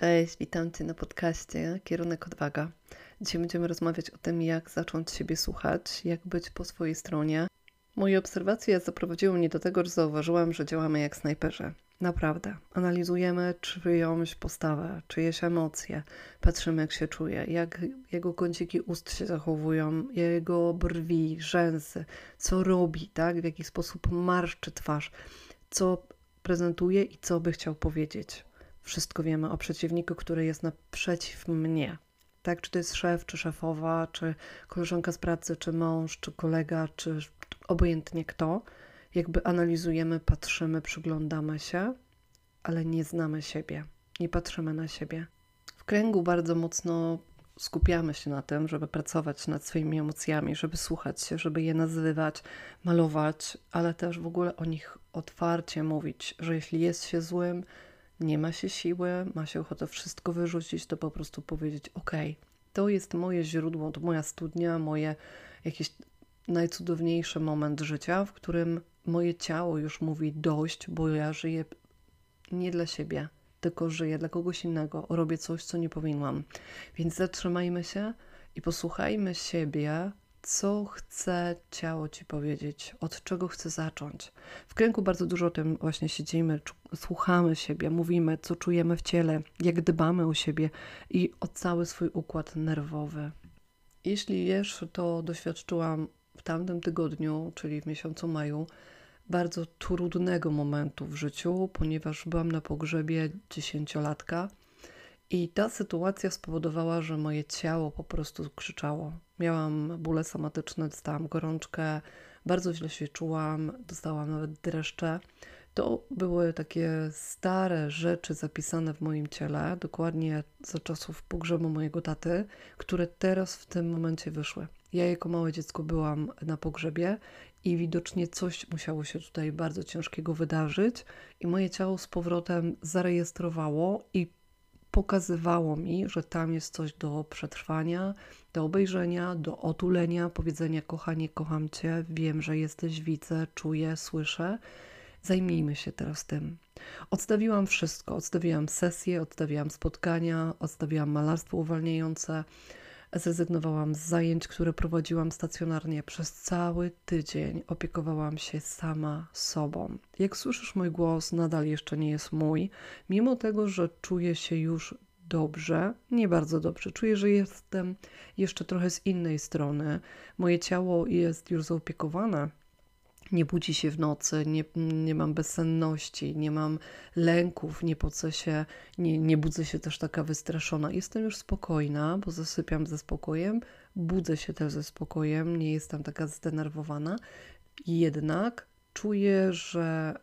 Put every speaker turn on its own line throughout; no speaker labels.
Cześć, witam Cię na podcaście Kierunek Odwaga. Dzisiaj będziemy rozmawiać o tym, jak zacząć siebie słuchać, jak być po swojej stronie. Moje obserwacje zaprowadziły mnie do tego, że zauważyłam, że działamy jak snajperzy. Naprawdę. Analizujemy czyjąś postawę, czyjeś emocje, patrzymy jak się czuje, jak jego kąciki ust się zachowują, jego brwi, rzęsy, co robi, tak? w jaki sposób marszczy twarz, co prezentuje i co by chciał powiedzieć. Wszystko wiemy o przeciwniku, który jest naprzeciw mnie. Tak, czy to jest szef, czy szefowa, czy koleżanka z pracy, czy mąż, czy kolega, czy obojętnie kto. Jakby analizujemy, patrzymy, przyglądamy się, ale nie znamy siebie, nie patrzymy na siebie. W kręgu bardzo mocno skupiamy się na tym, żeby pracować nad swoimi emocjami, żeby słuchać się, żeby je nazywać, malować, ale też w ogóle o nich otwarcie mówić, że jeśli jest się złym, nie ma się siły, ma się ochotę wszystko wyrzucić, to po prostu powiedzieć: OK, to jest moje źródło, to moja studnia, moje jakiś najcudowniejszy moment życia, w którym moje ciało już mówi dość, bo ja żyję nie dla siebie, tylko żyję dla kogoś innego, robię coś, co nie powinnam. Więc zatrzymajmy się i posłuchajmy siebie, co chce ciało ci powiedzieć, od czego chce zacząć. W kręgu bardzo dużo o tym właśnie siedzimy, słuchamy siebie, mówimy, co czujemy w ciele, jak dbamy o siebie i o cały swój układ nerwowy. Jeśli wiesz, to doświadczyłam w tamtym tygodniu, czyli w miesiącu maju, bardzo trudnego momentu w życiu, ponieważ byłam na pogrzebie dziesięciolatka i ta sytuacja spowodowała, że moje ciało po prostu krzyczało. Miałam bóle somatyczne, dostałam gorączkę, bardzo źle się czułam, dostałam nawet dreszcze. To były takie stare rzeczy zapisane w moim ciele, dokładnie za czasów pogrzebu mojego taty, które teraz w tym momencie wyszły. Ja jako małe dziecko byłam na pogrzebie i widocznie coś musiało się tutaj bardzo ciężkiego wydarzyć i moje ciało z powrotem zarejestrowało i pokazywało mi, że tam jest coś do przetrwania, do obejrzenia, do otulenia, powiedzenia: Kochanie, kocham cię, wiem, że jesteś, widzę, czuję, słyszę. Zajmijmy się teraz tym. Odstawiłam wszystko. Odstawiłam sesje, odstawiłam spotkania, odstawiłam malarstwo uwalniające, Zrezygnowałam z zajęć, które prowadziłam stacjonarnie. Przez cały tydzień opiekowałam się sama sobą. Jak słyszysz, mój głos nadal jeszcze nie jest mój, mimo tego, że czuję się już dobrze, nie bardzo dobrze. Czuję, że jestem jeszcze trochę z innej strony. Moje ciało jest już zaopiekowane nie budzi się w nocy, nie, nie mam bezsenności, nie mam lęków, nie pocę się, nie, nie budzę się też taka wystraszona. Jestem już spokojna, bo zasypiam ze spokojem, budzę się też ze spokojem, nie jestem taka zdenerwowana. Jednak czuję, że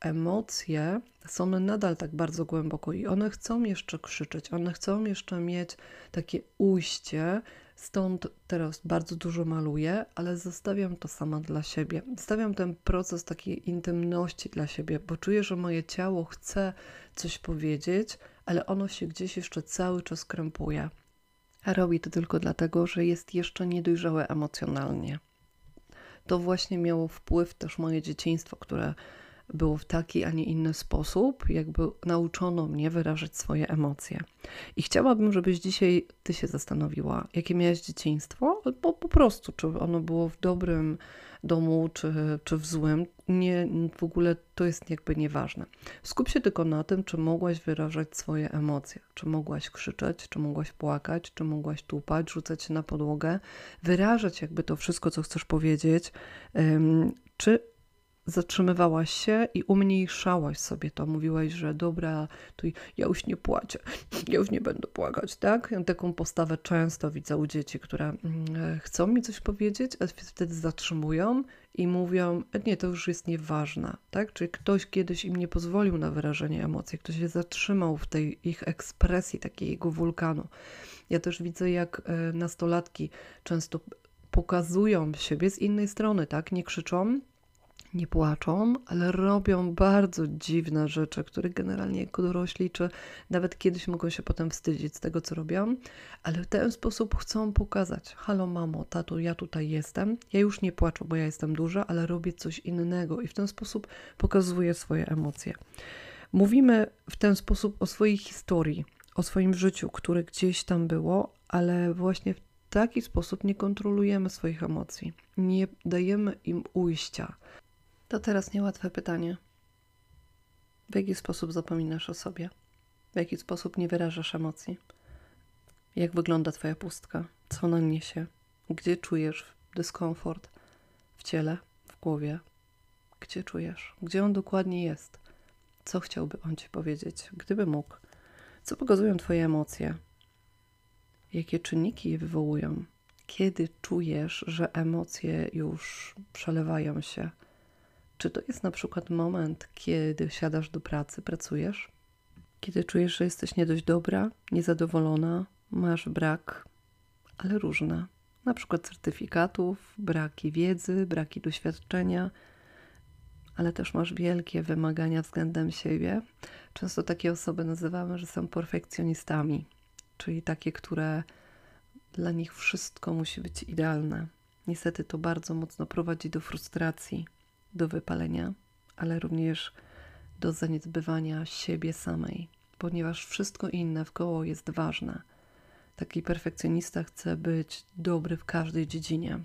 emocje są nadal tak bardzo głęboko i one chcą jeszcze krzyczeć, one chcą jeszcze mieć takie ujście, Stąd teraz bardzo dużo maluję, ale zostawiam to sama dla siebie. Zostawiam ten proces takiej intymności dla siebie, bo czuję, że moje ciało chce coś powiedzieć, ale ono się gdzieś jeszcze cały czas krępuje. A robi to tylko dlatego, że jest jeszcze niedojrzałe emocjonalnie. To właśnie miało wpływ też moje dzieciństwo, które było w taki, a nie inny sposób, jakby nauczono mnie wyrażać swoje emocje. I chciałabym, żebyś dzisiaj ty się zastanowiła, jakie miałeś dzieciństwo, albo po prostu, czy ono było w dobrym domu, czy, czy w złym. Nie, w ogóle to jest jakby nieważne. Skup się tylko na tym, czy mogłaś wyrażać swoje emocje, czy mogłaś krzyczeć, czy mogłaś płakać, czy mogłaś tupać, rzucać się na podłogę, wyrażać jakby to wszystko, co chcesz powiedzieć, czy zatrzymywałaś się i umniejszałaś sobie to. Mówiłaś, że dobra, to ja już nie płaczę, ja już nie będę płakać, tak? Taką postawę często widzę u dzieci, które mm, chcą mi coś powiedzieć, a wtedy zatrzymują i mówią, nie, to już jest nieważne, tak? Czyli ktoś kiedyś im nie pozwolił na wyrażenie emocji, ktoś się zatrzymał w tej ich ekspresji takiego wulkanu. Ja też widzę, jak e, nastolatki często pokazują siebie z innej strony, tak? Nie krzyczą, nie płaczą, ale robią bardzo dziwne rzeczy, które generalnie jako dorośli, czy nawet kiedyś mogą się potem wstydzić z tego, co robią, ale w ten sposób chcą pokazać: Halo, mamo, tato, ja tutaj jestem. Ja już nie płaczę, bo ja jestem duża, ale robię coś innego i w ten sposób pokazuję swoje emocje. Mówimy w ten sposób o swojej historii, o swoim życiu, które gdzieś tam było, ale właśnie w taki sposób nie kontrolujemy swoich emocji, nie dajemy im ujścia. To teraz niełatwe pytanie. W jaki sposób zapominasz o sobie? W jaki sposób nie wyrażasz emocji? Jak wygląda Twoja pustka? Co ona niesie? Gdzie czujesz dyskomfort w ciele, w głowie? Gdzie czujesz? Gdzie on dokładnie jest? Co chciałby on Ci powiedzieć, gdyby mógł? Co pokazują Twoje emocje? Jakie czynniki je wywołują? Kiedy czujesz, że emocje już przelewają się? Czy to jest na przykład moment, kiedy siadasz do pracy, pracujesz? Kiedy czujesz, że jesteś nie dość dobra, niezadowolona, masz brak, ale różne, na przykład certyfikatów, braki wiedzy, braki doświadczenia, ale też masz wielkie wymagania względem siebie. Często takie osoby nazywamy, że są perfekcjonistami, czyli takie, które dla nich wszystko musi być idealne. Niestety to bardzo mocno prowadzi do frustracji, do wypalenia, ale również do zaniedbywania siebie samej, ponieważ wszystko inne w koło jest ważne. Taki perfekcjonista chce być dobry w każdej dziedzinie.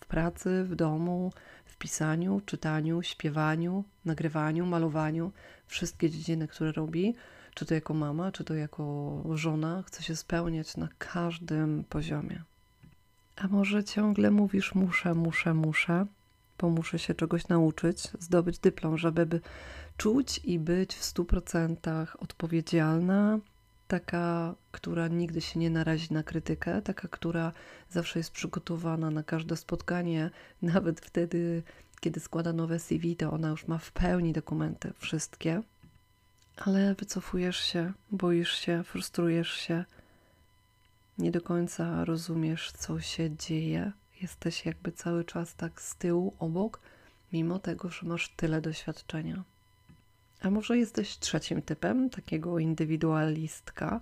W pracy, w domu, w pisaniu, czytaniu, śpiewaniu, nagrywaniu, malowaniu. Wszystkie dziedziny, które robi, czy to jako mama, czy to jako żona, chce się spełniać na każdym poziomie. A może ciągle mówisz muszę, muszę, muszę, bo muszę się czegoś nauczyć, zdobyć dyplom, żeby czuć i być w stu procentach odpowiedzialna, taka, która nigdy się nie narazi na krytykę, taka, która zawsze jest przygotowana na każde spotkanie, nawet wtedy, kiedy składa nowe CV, to ona już ma w pełni dokumenty, wszystkie, ale wycofujesz się, boisz się, frustrujesz się, nie do końca rozumiesz, co się dzieje. Jesteś jakby cały czas tak z tyłu, obok, mimo tego, że masz tyle doświadczenia. A może jesteś trzecim typem, takiego indywidualistka.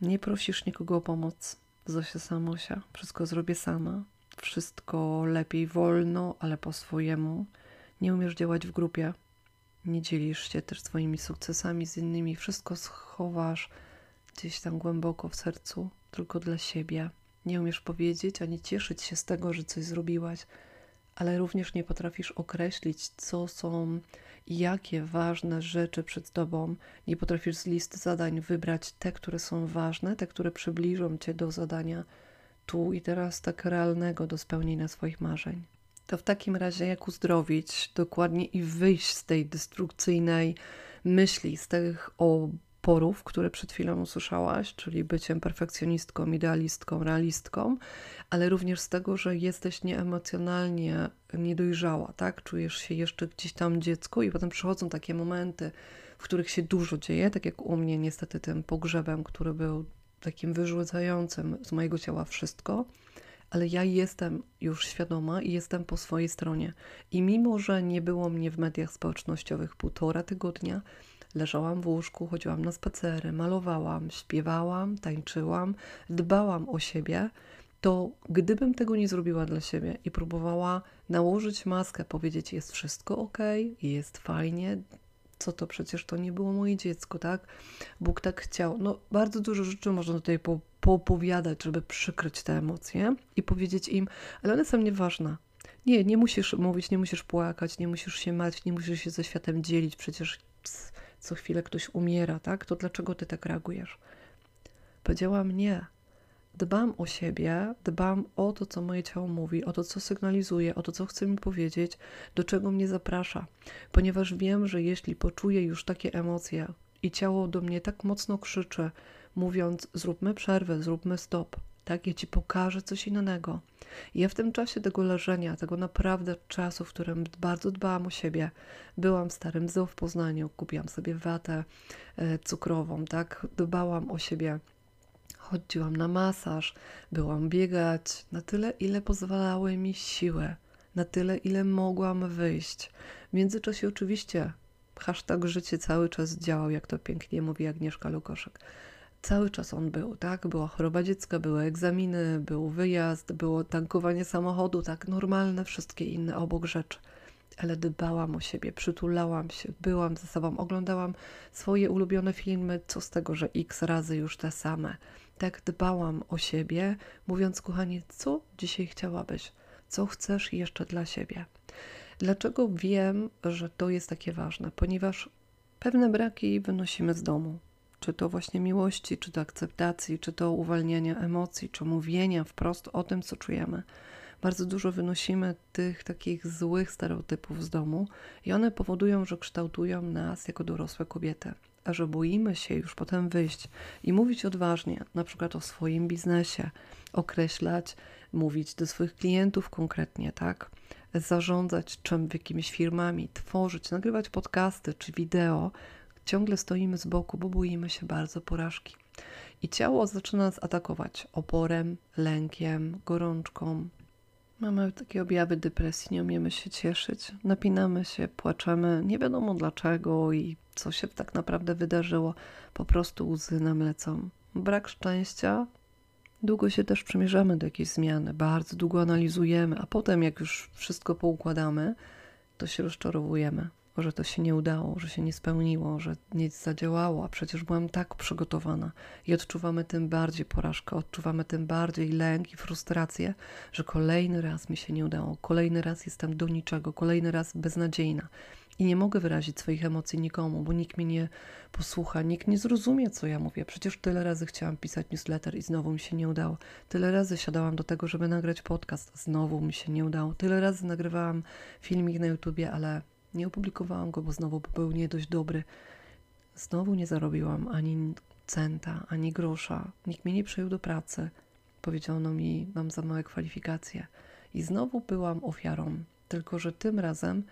Nie prosisz nikogo o pomoc. Zosia Samosia. Wszystko zrobię sama. Wszystko lepiej wolno, ale po swojemu. Nie umiesz działać w grupie. Nie dzielisz się też swoimi sukcesami z innymi. Wszystko schowasz gdzieś tam głęboko w sercu, tylko dla siebie. Nie umiesz powiedzieć ani cieszyć się z tego, że coś zrobiłaś, ale również nie potrafisz określić, co są jakie ważne rzeczy przed Tobą. Nie potrafisz z listy zadań wybrać te, które są ważne, te, które przybliżą Cię do zadania tu i teraz tak realnego do spełnienia swoich marzeń. To w takim razie jak uzdrowić dokładnie i wyjść z tej destrukcyjnej myśli, z tych o porów, które przed chwilą usłyszałaś, czyli byciem perfekcjonistką, idealistką, realistką, ale również z tego, że jesteś nieemocjonalnie niedojrzała, tak? Czujesz się jeszcze gdzieś tam dziecko i potem przychodzą takie momenty, w których się dużo dzieje, tak jak u mnie niestety tym pogrzebem, który był takim wyrzucającym z mojego ciała wszystko, ale ja jestem już świadoma i jestem po swojej stronie. I mimo, że nie było mnie w mediach społecznościowych półtora tygodnia, Leżałam w łóżku, chodziłam na spacery, malowałam, śpiewałam, tańczyłam, dbałam o siebie, to gdybym tego nie zrobiła dla siebie i próbowała nałożyć maskę, powiedzieć jest wszystko ok, jest fajnie, co to przecież to nie było moje dziecko, tak? Bóg tak chciał. No, bardzo dużo rzeczy można tutaj po, poopowiadać, żeby przykryć te emocje i powiedzieć im, ale one są nieważne. Nie, nie musisz mówić, nie musisz płakać, nie musisz się martwić, nie musisz się ze światem dzielić, przecież co chwilę ktoś umiera, tak? To dlaczego ty tak reagujesz? Powiedziałam nie. Dbam o siebie, dbam o to, co moje ciało mówi, o to, co sygnalizuje, o to, co chce mi powiedzieć, do czego mnie zaprasza, ponieważ wiem, że jeśli poczuję już takie emocje i ciało do mnie tak mocno krzyczy, mówiąc: zróbmy przerwę, zróbmy stop, tak? Ja ci pokażę coś innego. I ja w tym czasie tego leżenia, tego naprawdę czasu, w którym bardzo dbałam o siebie, byłam w starym zoo w Poznaniu, kupiłam sobie watę e, cukrową, tak? Dbałam o siebie. Chodziłam na masaż, byłam biegać na tyle, ile pozwalały mi siły, na tyle, ile mogłam wyjść. W międzyczasie oczywiście hashtag życie cały czas działał, jak to pięknie mówi Agnieszka Lukoszek cały czas on był, tak? Była choroba dziecka, były egzaminy, był wyjazd, było tankowanie samochodu, tak? Normalne wszystkie inne obok rzeczy. ale dbałam o siebie, przytulałam się, byłam ze sobą, oglądałam swoje ulubione filmy, co z tego, że x razy już te same. Tak dbałam o siebie, mówiąc, kochanie, co dzisiaj chciałabyś, co chcesz jeszcze dla siebie. Dlaczego wiem, że to jest takie ważne? Ponieważ pewne braki wynosimy z domu. Czy to właśnie miłości, czy to akceptacji, czy to uwalniania emocji, czy mówienia wprost o tym, co czujemy bardzo dużo wynosimy tych takich złych stereotypów z domu i one powodują, że kształtują nas jako dorosłe kobiety. A że boimy się już potem wyjść i mówić odważnie, na przykład o swoim biznesie, określać, mówić do swoich klientów konkretnie, tak? Zarządzać czym, jakimiś firmami, tworzyć, nagrywać podcasty czy wideo, ciągle stoimy z boku, bo boimy się bardzo porażki. I ciało zaczyna nas atakować oporem, lękiem, gorączką, Mamy takie objawy depresji, nie umiemy się cieszyć, napinamy się, płaczemy, nie wiadomo dlaczego i co się tak naprawdę wydarzyło. Po prostu łzy nam lecą. Brak szczęścia. Długo się też przymierzamy do jakiejś zmiany, bardzo długo analizujemy, a potem, jak już wszystko poukładamy, to się rozczarowujemy że to się nie udało, że się nie spełniło, że nic zadziałało, a przecież byłam tak przygotowana. I odczuwamy tym bardziej porażkę, odczuwamy tym bardziej lęk i frustrację, że kolejny raz mi się nie udało, kolejny raz jestem do niczego, kolejny raz beznadziejna. I nie mogę wyrazić swoich emocji nikomu, bo nikt mnie nie posłucha, nikt nie zrozumie, co ja mówię. Przecież tyle razy chciałam pisać newsletter i znowu mi się nie udało. Tyle razy siadałam do tego, żeby nagrać podcast, znowu mi się nie udało. Tyle razy nagrywałam filmik na YouTubie, ale nie opublikowałam go, bo znowu był nie dość dobry. Znowu nie zarobiłam ani centa, ani grosza. Nikt mnie nie przyjął do pracy. Powiedziano mi, mam za małe kwalifikacje. I znowu byłam ofiarą. Tylko, że tym razem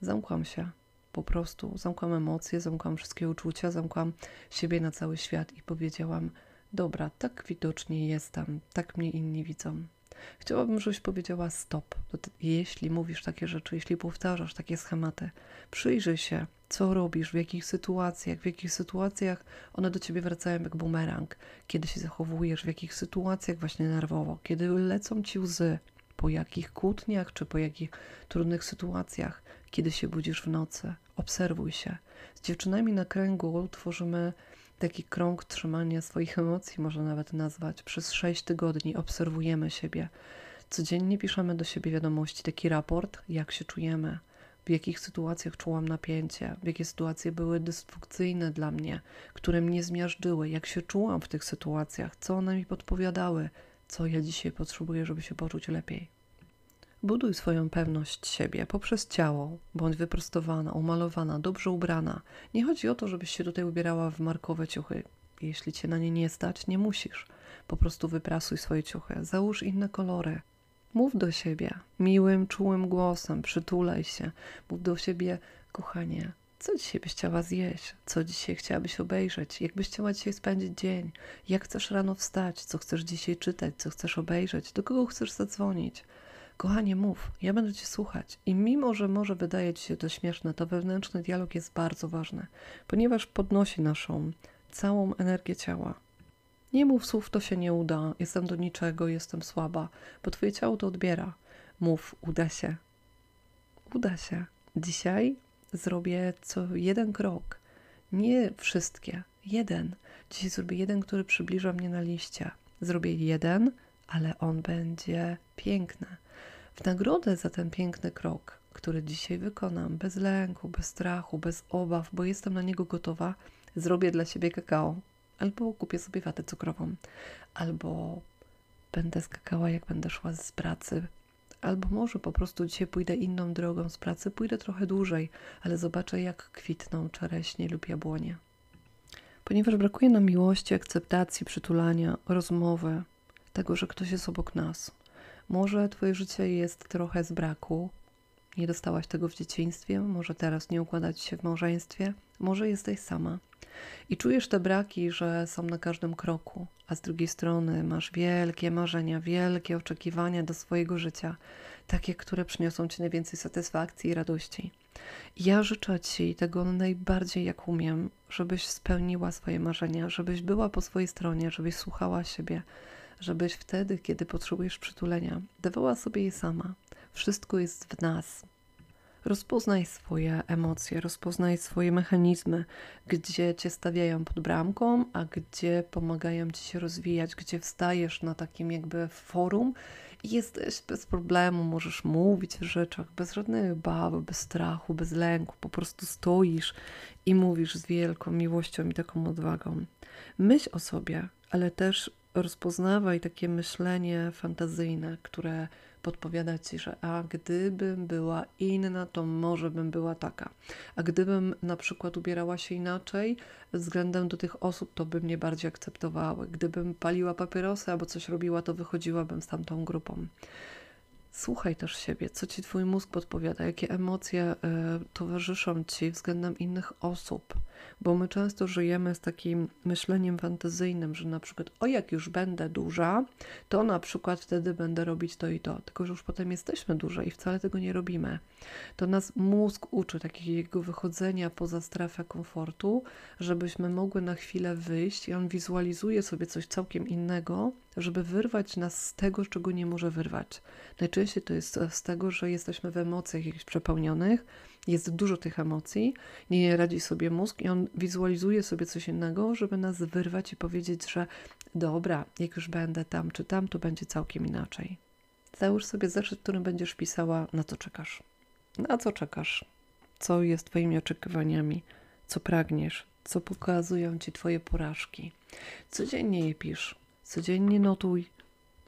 zamkłam się. Po prostu zamkłam emocje, zamkłam wszystkie uczucia, zamkłam siebie na cały świat i powiedziałam: Dobra, tak widocznie jestem, tak mnie inni widzą. Chciałabym, żebyś powiedziała stop. Jeśli mówisz takie rzeczy, jeśli powtarzasz takie schematy, przyjrzyj się, co robisz, w jakich sytuacjach, w jakich sytuacjach one do ciebie wracają jak bumerang, kiedy się zachowujesz, w jakich sytuacjach właśnie nerwowo, kiedy lecą ci łzy, po jakich kłótniach czy po jakich trudnych sytuacjach, kiedy się budzisz w nocy. Obserwuj się. Z dziewczynami na kręgu tworzymy taki krąg trzymania swoich emocji, można nawet nazwać. Przez sześć tygodni obserwujemy siebie. Codziennie piszemy do siebie wiadomości, taki raport, jak się czujemy, w jakich sytuacjach czułam napięcie, w jakie sytuacje były dysfunkcyjne dla mnie, które mnie zmiażdżyły, jak się czułam w tych sytuacjach, co one mi podpowiadały, co ja dzisiaj potrzebuję, żeby się poczuć lepiej. Buduj swoją pewność siebie poprzez ciało, bądź wyprostowana, umalowana, dobrze ubrana. Nie chodzi o to, żebyś się tutaj ubierała w markowe ciuchy. Jeśli cię na nie nie stać, nie musisz. Po prostu wyprasuj swoje ciuchy, załóż inne kolory. Mów do siebie miłym, czułym głosem, przytulaj się. Mów do siebie, kochanie, co dzisiaj byś chciała zjeść? Co dzisiaj chciałabyś obejrzeć? Jak byś chciała dzisiaj spędzić dzień? Jak chcesz rano wstać? Co chcesz dzisiaj czytać? Co chcesz obejrzeć? Do kogo chcesz zadzwonić? Kochanie, mów, ja będę Cię słuchać. I mimo, że może wydaje Ci się to śmieszne, to wewnętrzny dialog jest bardzo ważny, ponieważ podnosi naszą całą energię ciała. Nie mów słów, to się nie uda, jestem do niczego, jestem słaba, bo Twoje ciało to odbiera. Mów, uda się. Uda się. Dzisiaj zrobię co jeden krok. Nie wszystkie, jeden. Dzisiaj zrobię jeden, który przybliża mnie na liście. Zrobię jeden, ale on będzie piękny. W nagrodę za ten piękny krok, który dzisiaj wykonam, bez lęku, bez strachu, bez obaw, bo jestem na niego gotowa, zrobię dla siebie kakao, albo kupię sobie watę cukrową, albo będę skakała, jak będę szła z pracy, albo może po prostu dzisiaj pójdę inną drogą z pracy, pójdę trochę dłużej, ale zobaczę, jak kwitną czereśnie lub jabłonie. Ponieważ brakuje nam miłości, akceptacji, przytulania, rozmowy, tego, że ktoś jest obok nas. Może Twoje życie jest trochę z braku, nie dostałaś tego w dzieciństwie, może teraz nie układać się w małżeństwie, może jesteś sama? I czujesz te braki, że są na każdym kroku, a z drugiej strony masz wielkie marzenia, wielkie oczekiwania do swojego życia, takie, które przyniosą Ci najwięcej satysfakcji i radości. Ja życzę Ci tego najbardziej jak umiem, żebyś spełniła swoje marzenia, żebyś była po swojej stronie, żebyś słuchała siebie, żebyś wtedy, kiedy potrzebujesz przytulenia, dawała sobie je sama. Wszystko jest w nas. Rozpoznaj swoje emocje, rozpoznaj swoje mechanizmy, gdzie cię stawiają pod bramką, a gdzie pomagają ci się rozwijać, gdzie wstajesz na takim jakby forum i jesteś bez problemu, możesz mówić o rzeczach bez żadnej obawy, bez strachu, bez lęku, po prostu stoisz i mówisz z wielką miłością i taką odwagą. Myśl o sobie, ale też rozpoznawaj takie myślenie fantazyjne, które podpowiada ci, że a gdybym była inna, to może bym była taka. A gdybym na przykład ubierała się inaczej względem do tych osób, to by mnie bardziej akceptowały. Gdybym paliła papierosy albo coś robiła, to wychodziłabym z tamtą grupą. Słuchaj też siebie, co ci twój mózg podpowiada, jakie emocje y, towarzyszą ci względem innych osób, bo my często żyjemy z takim myśleniem fantazyjnym, że na przykład, o jak już będę duża, to na przykład wtedy będę robić to i to, tylko że już potem jesteśmy duże i wcale tego nie robimy. To nas mózg uczy takiego wychodzenia poza strefę komfortu, żebyśmy mogły na chwilę wyjść i on wizualizuje sobie coś całkiem innego, żeby wyrwać nas z tego, czego nie może wyrwać. Najczęściej to jest z tego, że jesteśmy w emocjach jakichś przepełnionych, jest dużo tych emocji, nie radzi sobie mózg i on wizualizuje sobie coś innego, żeby nas wyrwać i powiedzieć, że dobra, jak już będę tam czy tam, to będzie całkiem inaczej. Załóż sobie zeszyt, którym będziesz pisała, na co czekasz. Na co czekasz? Co jest Twoimi oczekiwaniami? Co pragniesz? Co pokazują Ci Twoje porażki? Codziennie je pisz Codziennie notuj,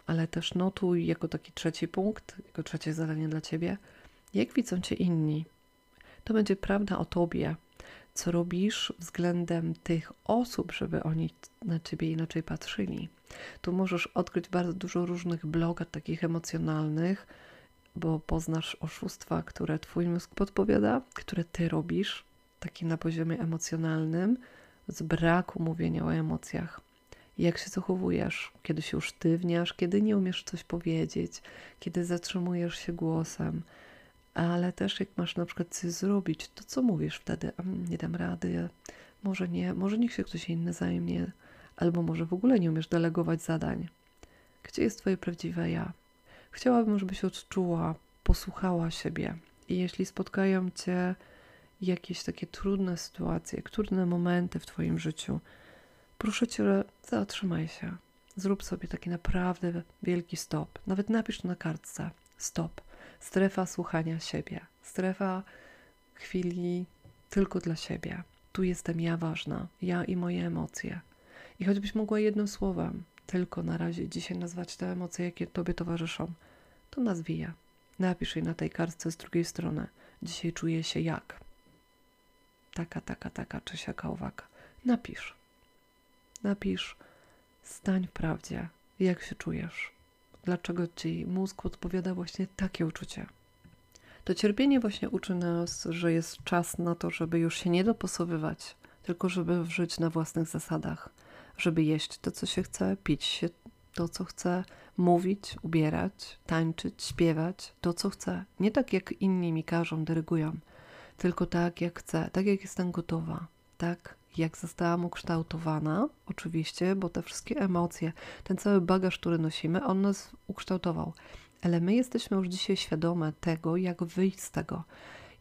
ale też notuj jako taki trzeci punkt, jako trzecie zadanie dla ciebie, jak widzą cię inni. To będzie prawda o tobie, co robisz względem tych osób, żeby oni na ciebie inaczej patrzyli. Tu możesz odkryć bardzo dużo różnych blokad takich emocjonalnych, bo poznasz oszustwa, które twój mózg podpowiada, które ty robisz, takie na poziomie emocjonalnym, z braku mówienia o emocjach jak się zachowujesz, kiedy się usztywniasz, kiedy nie umiesz coś powiedzieć, kiedy zatrzymujesz się głosem, ale też jak masz na przykład coś zrobić, to co mówisz wtedy? Nie dam rady, może nie, może niech się ktoś inny zajmie, albo może w ogóle nie umiesz delegować zadań. Gdzie jest Twoje prawdziwe ja? Chciałabym, żebyś odczuła, posłuchała siebie. I jeśli spotkają Cię jakieś takie trudne sytuacje, trudne momenty w Twoim życiu, proszę cię, zatrzymaj się. Zrób sobie taki naprawdę wielki stop. Nawet napisz na kartce. Stop. Strefa słuchania siebie. Strefa chwili tylko dla siebie. Tu jestem ja ważna. Ja i moje emocje. I choćbyś mogła jednym słowem tylko na razie dzisiaj nazwać te emocje, jakie tobie towarzyszą, to nazwij je. Napisz je na tej kartce z drugiej strony. Dzisiaj czuję się jak. Taka, taka, taka, czy siaka. Napisz. Napisz, stań w prawdzie, jak się czujesz, dlaczego ci mózg odpowiada właśnie takie uczucie. To cierpienie właśnie uczy nas, że jest czas na to, żeby już się nie dopasowywać, tylko żeby żyć na własnych zasadach, żeby jeść to, co się chce, pić się to, co chce, mówić, ubierać, tańczyć, śpiewać to, co chce. Nie tak, jak inni mi każą, dyrygują, tylko tak, jak chcę, tak, jak jestem gotowa, tak, jak zostałam ukształtowana, oczywiście, bo te wszystkie emocje, ten cały bagaż, który nosimy, on nas ukształtował. Ale my jesteśmy już dzisiaj świadome tego, jak wyjść z tego.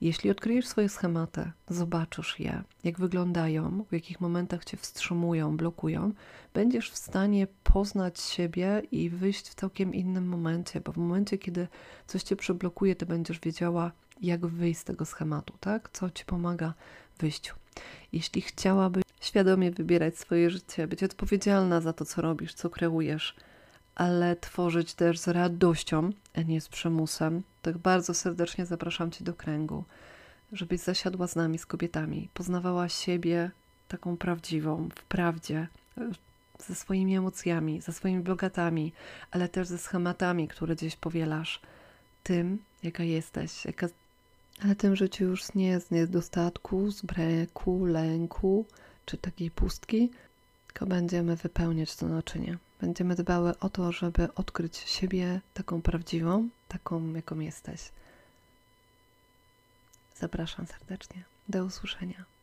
Jeśli odkryjesz swoje schematy, zobaczysz je, jak wyglądają, w jakich momentach cię wstrzymują, blokują, będziesz w stanie poznać siebie i wyjść w całkiem innym momencie, bo w momencie, kiedy coś cię przeblokuje, ty będziesz wiedziała, jak wyjść z tego schematu, tak? Co ci pomaga wyjściu. Jeśli chciałabyś świadomie wybierać swoje życie, być odpowiedzialna za to, co robisz, co kreujesz, ale tworzyć też z radością, a nie z przymusem, tak bardzo serdecznie zapraszam Cię do kręgu, żebyś zasiadła z nami, z kobietami, poznawała siebie taką prawdziwą, w prawdzie, ze swoimi emocjami, ze swoimi blogatami, ale też ze schematami, które gdzieś powielasz, tym, jaka jesteś, jaka ale tym życiu już nie z niedostatku, z breku, lęku czy takiej pustki, tylko będziemy wypełniać to naczynie. Będziemy dbały o to, żeby odkryć siebie taką prawdziwą, taką jaką jesteś. Zapraszam serdecznie. Do usłyszenia.